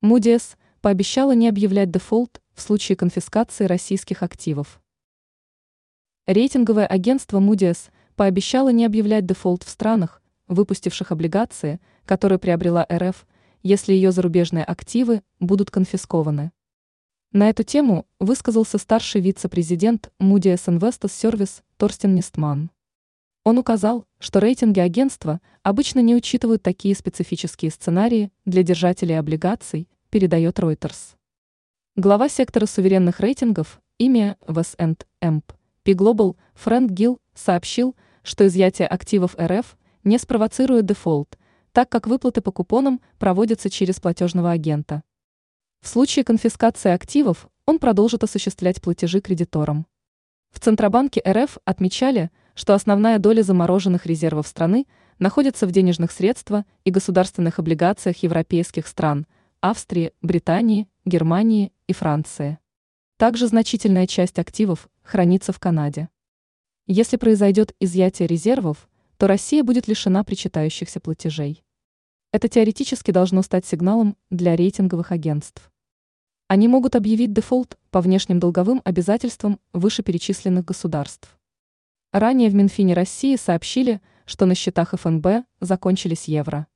Moody's пообещала не объявлять дефолт в случае конфискации российских активов. Рейтинговое агентство Moody's пообещало не объявлять дефолт в странах, выпустивших облигации, которые приобрела РФ, если ее зарубежные активы будут конфискованы. На эту тему высказался старший вице-президент Moody's Investors Service Торстен Нистман. Он указал, что рейтинги агентства обычно не учитывают такие специфические сценарии для держателей облигаций, передает Reuters. Глава сектора суверенных рейтингов, имя West Эмп, P Global, Фрэнк Гилл, сообщил, что изъятие активов РФ не спровоцирует дефолт, так как выплаты по купонам проводятся через платежного агента. В случае конфискации активов он продолжит осуществлять платежи кредиторам. В Центробанке РФ отмечали, что основная доля замороженных резервов страны находится в денежных средствах и государственных облигациях европейских стран – Австрии, Британии, Германии и Франции. Также значительная часть активов хранится в Канаде. Если произойдет изъятие резервов, то Россия будет лишена причитающихся платежей. Это теоретически должно стать сигналом для рейтинговых агентств. Они могут объявить дефолт по внешним долговым обязательствам вышеперечисленных государств. Ранее в Минфине России сообщили, что на счетах ФНБ закончились евро.